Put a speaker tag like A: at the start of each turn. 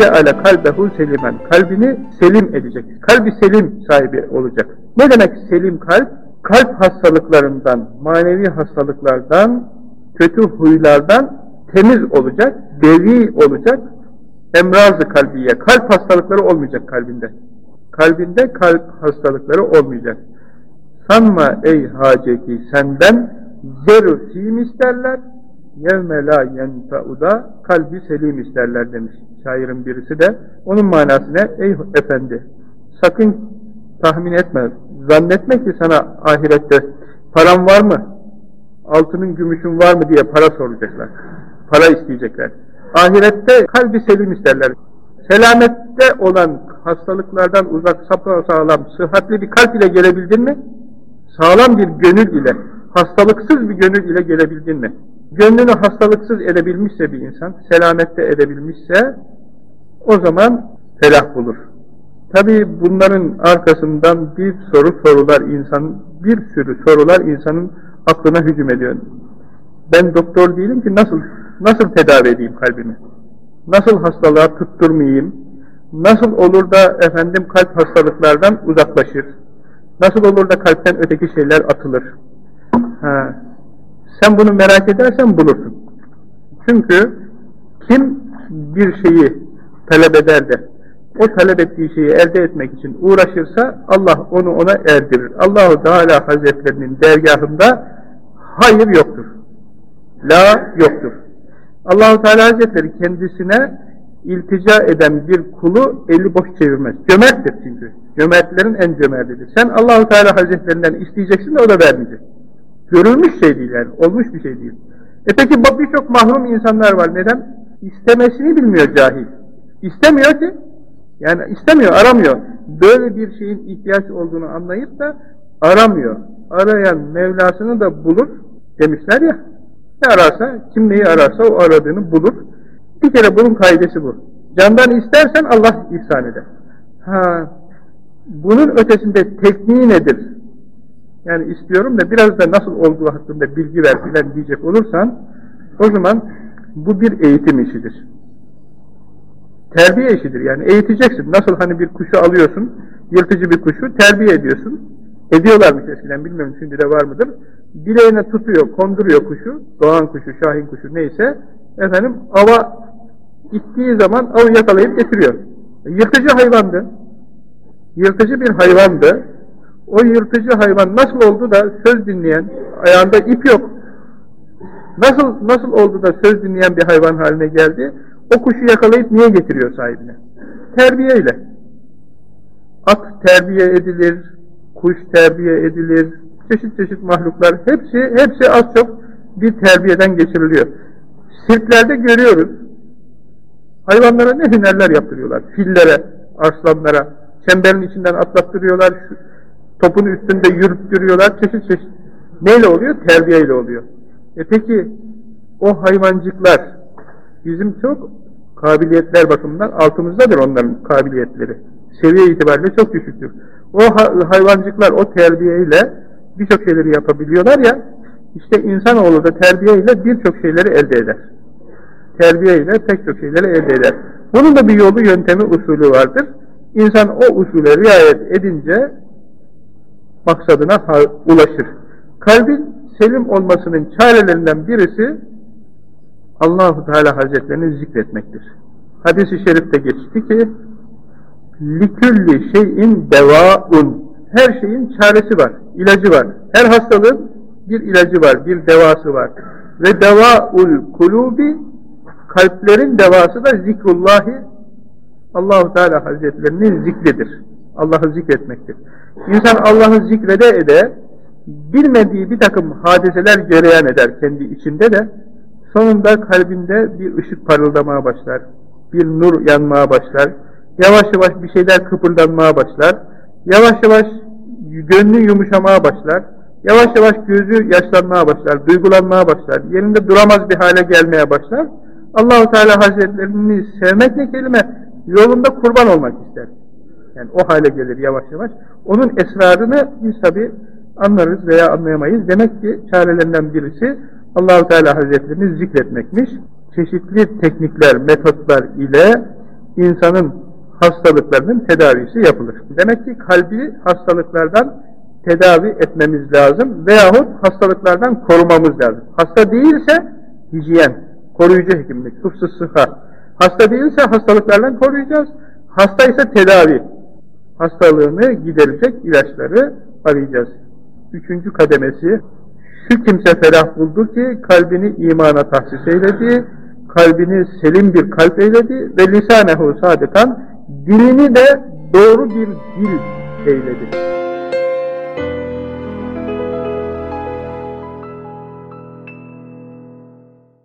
A: ceale kalbehu selimen. Kalbini selim edecek. Kalbi selim sahibi olacak. Ne demek selim kalp? Kalp hastalıklarından, manevi hastalıklardan, kötü huylardan temiz olacak, beri olacak, emrazı kalbiye, kalp hastalıkları olmayacak kalbinde. Kalbinde kalp hastalıkları olmayacak. Sanma ey haceti senden sim isterler, yevme la yenfeuda kalbi selim isterler demiş şairin birisi de. Onun manası ne? Ey efendi sakın tahmin etme, zannetme ki sana ahirette param var mı? Altının, gümüşün var mı diye para soracaklar. Para isteyecekler. Ahirette kalbi selim isterler. Selamette olan hastalıklardan uzak, sağlam, sıhhatli bir kalp ile gelebildin mi? Sağlam bir gönül ile, hastalıksız bir gönül ile gelebildin mi? Gönlünü hastalıksız edebilmişse bir insan, selamette edebilmişse, o zaman felah bulur. Tabi bunların arkasından bir soru sorular insan, bir sürü sorular insanın aklına hücum ediyor. Ben doktor değilim ki nasıl nasıl tedavi edeyim kalbimi? Nasıl hastalığa tutturmayayım? Nasıl olur da efendim kalp hastalıklardan uzaklaşır? Nasıl olur da kalpten öteki şeyler atılır? Ha. Sen bunu merak edersen bulursun. Çünkü kim bir şeyi talep eder de o talep ettiği şeyi elde etmek için uğraşırsa Allah onu ona erdirir. Allahu Teala Hazretlerinin dergahında hayır yoktur. La yoktur. Allahu Teala Hazretleri kendisine iltica eden bir kulu eli boş çevirmez. Cömerttir çünkü. Cömertlerin en cömertidir. Sen Allahu Teala Hazretlerinden isteyeceksin de o da vermeyecek. Görülmüş şey değil yani. Olmuş bir şey değil. E peki birçok mahrum insanlar var. Neden? İstemesini bilmiyor cahil. İstemiyor ki. Yani istemiyor, aramıyor. Böyle bir şeyin ihtiyaç olduğunu anlayıp da aramıyor. Arayan Mevlasını da bulur demişler ya. Ne ararsa, kim neyi ararsa o aradığını bulur. Bir kere bunun kaidesi bu. Candan istersen Allah ihsan eder. Ha, bunun ötesinde tekniği nedir? Yani istiyorum da biraz da nasıl olduğu hakkında bilgi ver filan diyecek olursan o zaman bu bir eğitim işidir. Terbiye işidir yani eğiteceksin. Nasıl hani bir kuşu alıyorsun, yırtıcı bir kuşu terbiye ediyorsun. Ediyorlarmış eskiden bilmiyorum şimdi de var mıdır. Bileğine tutuyor, konduruyor kuşu, doğan kuşu, şahin kuşu neyse. Efendim ava gittiği zaman avı yakalayıp getiriyor. Yırtıcı hayvandı. Yırtıcı bir hayvandı. O yırtıcı hayvan nasıl oldu da söz dinleyen, ayağında ip yok. Nasıl nasıl oldu da söz dinleyen bir hayvan haline geldi? O kuşu yakalayıp niye getiriyor sahibine? Terbiyeyle. At terbiye edilir, kuş terbiye edilir, çeşit çeşit mahluklar hepsi hepsi az çok bir terbiyeden geçiriliyor. Sirklerde görüyoruz. Hayvanlara ne hünerler yaptırıyorlar. Fillere, arslanlara, çemberin içinden atlattırıyorlar, topun üstünde yürüttürüyorlar, çeşit çeşit. Neyle oluyor? Terbiyeyle oluyor. E peki o hayvancıklar bizim çok kabiliyetler bakımından altımızdadır onların kabiliyetleri. Seviye itibariyle çok düşüktür. O hayvancıklar o terbiyeyle birçok şeyleri yapabiliyorlar ya, işte insanoğlu da terbiyeyle birçok şeyleri elde eder. Terbiyeyle pek çok şeyleri elde eder. Bunun da bir yolu, yöntemi, usulü vardır. İnsan o usule riayet edince maksadına ulaşır. Kalbin selim olmasının çarelerinden birisi Allahu Teala Hazretlerini zikretmektir. Hadis-i şerifte geçti ki likülli şeyin devaun her şeyin çaresi var, ilacı var. Her hastalığın bir ilacı var, bir devası var. Ve devaul kulubi kalplerin devası da zikrullahi Allahu Teala Hazretlerinin zikridir. Allah'ı zikretmektir. İnsan Allah'ı zikrede ede bilmediği bir takım hadiseler cereyan eder kendi içinde de sonunda kalbinde bir ışık parıldamaya başlar. Bir nur yanmaya başlar. Yavaş yavaş bir şeyler kıpırdanmaya başlar. Yavaş yavaş gönlü yumuşamaya başlar. Yavaş yavaş gözü yaşlanmaya başlar, duygulanmaya başlar. Yerinde duramaz bir hale gelmeye başlar. Allahu Teala Hazretlerini sevmek ne kelime? Yolunda kurban olmak ister. Yani o hale gelir yavaş yavaş. Onun esrarını biz tabi anlarız veya anlayamayız. Demek ki çarelerinden birisi Allahu Teala Hazretlerini zikretmekmiş. Çeşitli teknikler, metotlar ile insanın hastalıklarının tedavisi yapılır. Demek ki kalbi hastalıklardan tedavi etmemiz lazım veyahut hastalıklardan korumamız lazım. Hasta değilse hijyen, koruyucu hekimlik, hıfzı sıhha. Hasta değilse hastalıklardan koruyacağız. Hasta ise tedavi. Hastalığını giderecek ilaçları arayacağız. Üçüncü kademesi, şu kimse ferah buldu ki kalbini imana tahsis eyledi, kalbini selim bir kalp eyledi ve lisanehu sadıkan dilini de doğru bir dil eyledi.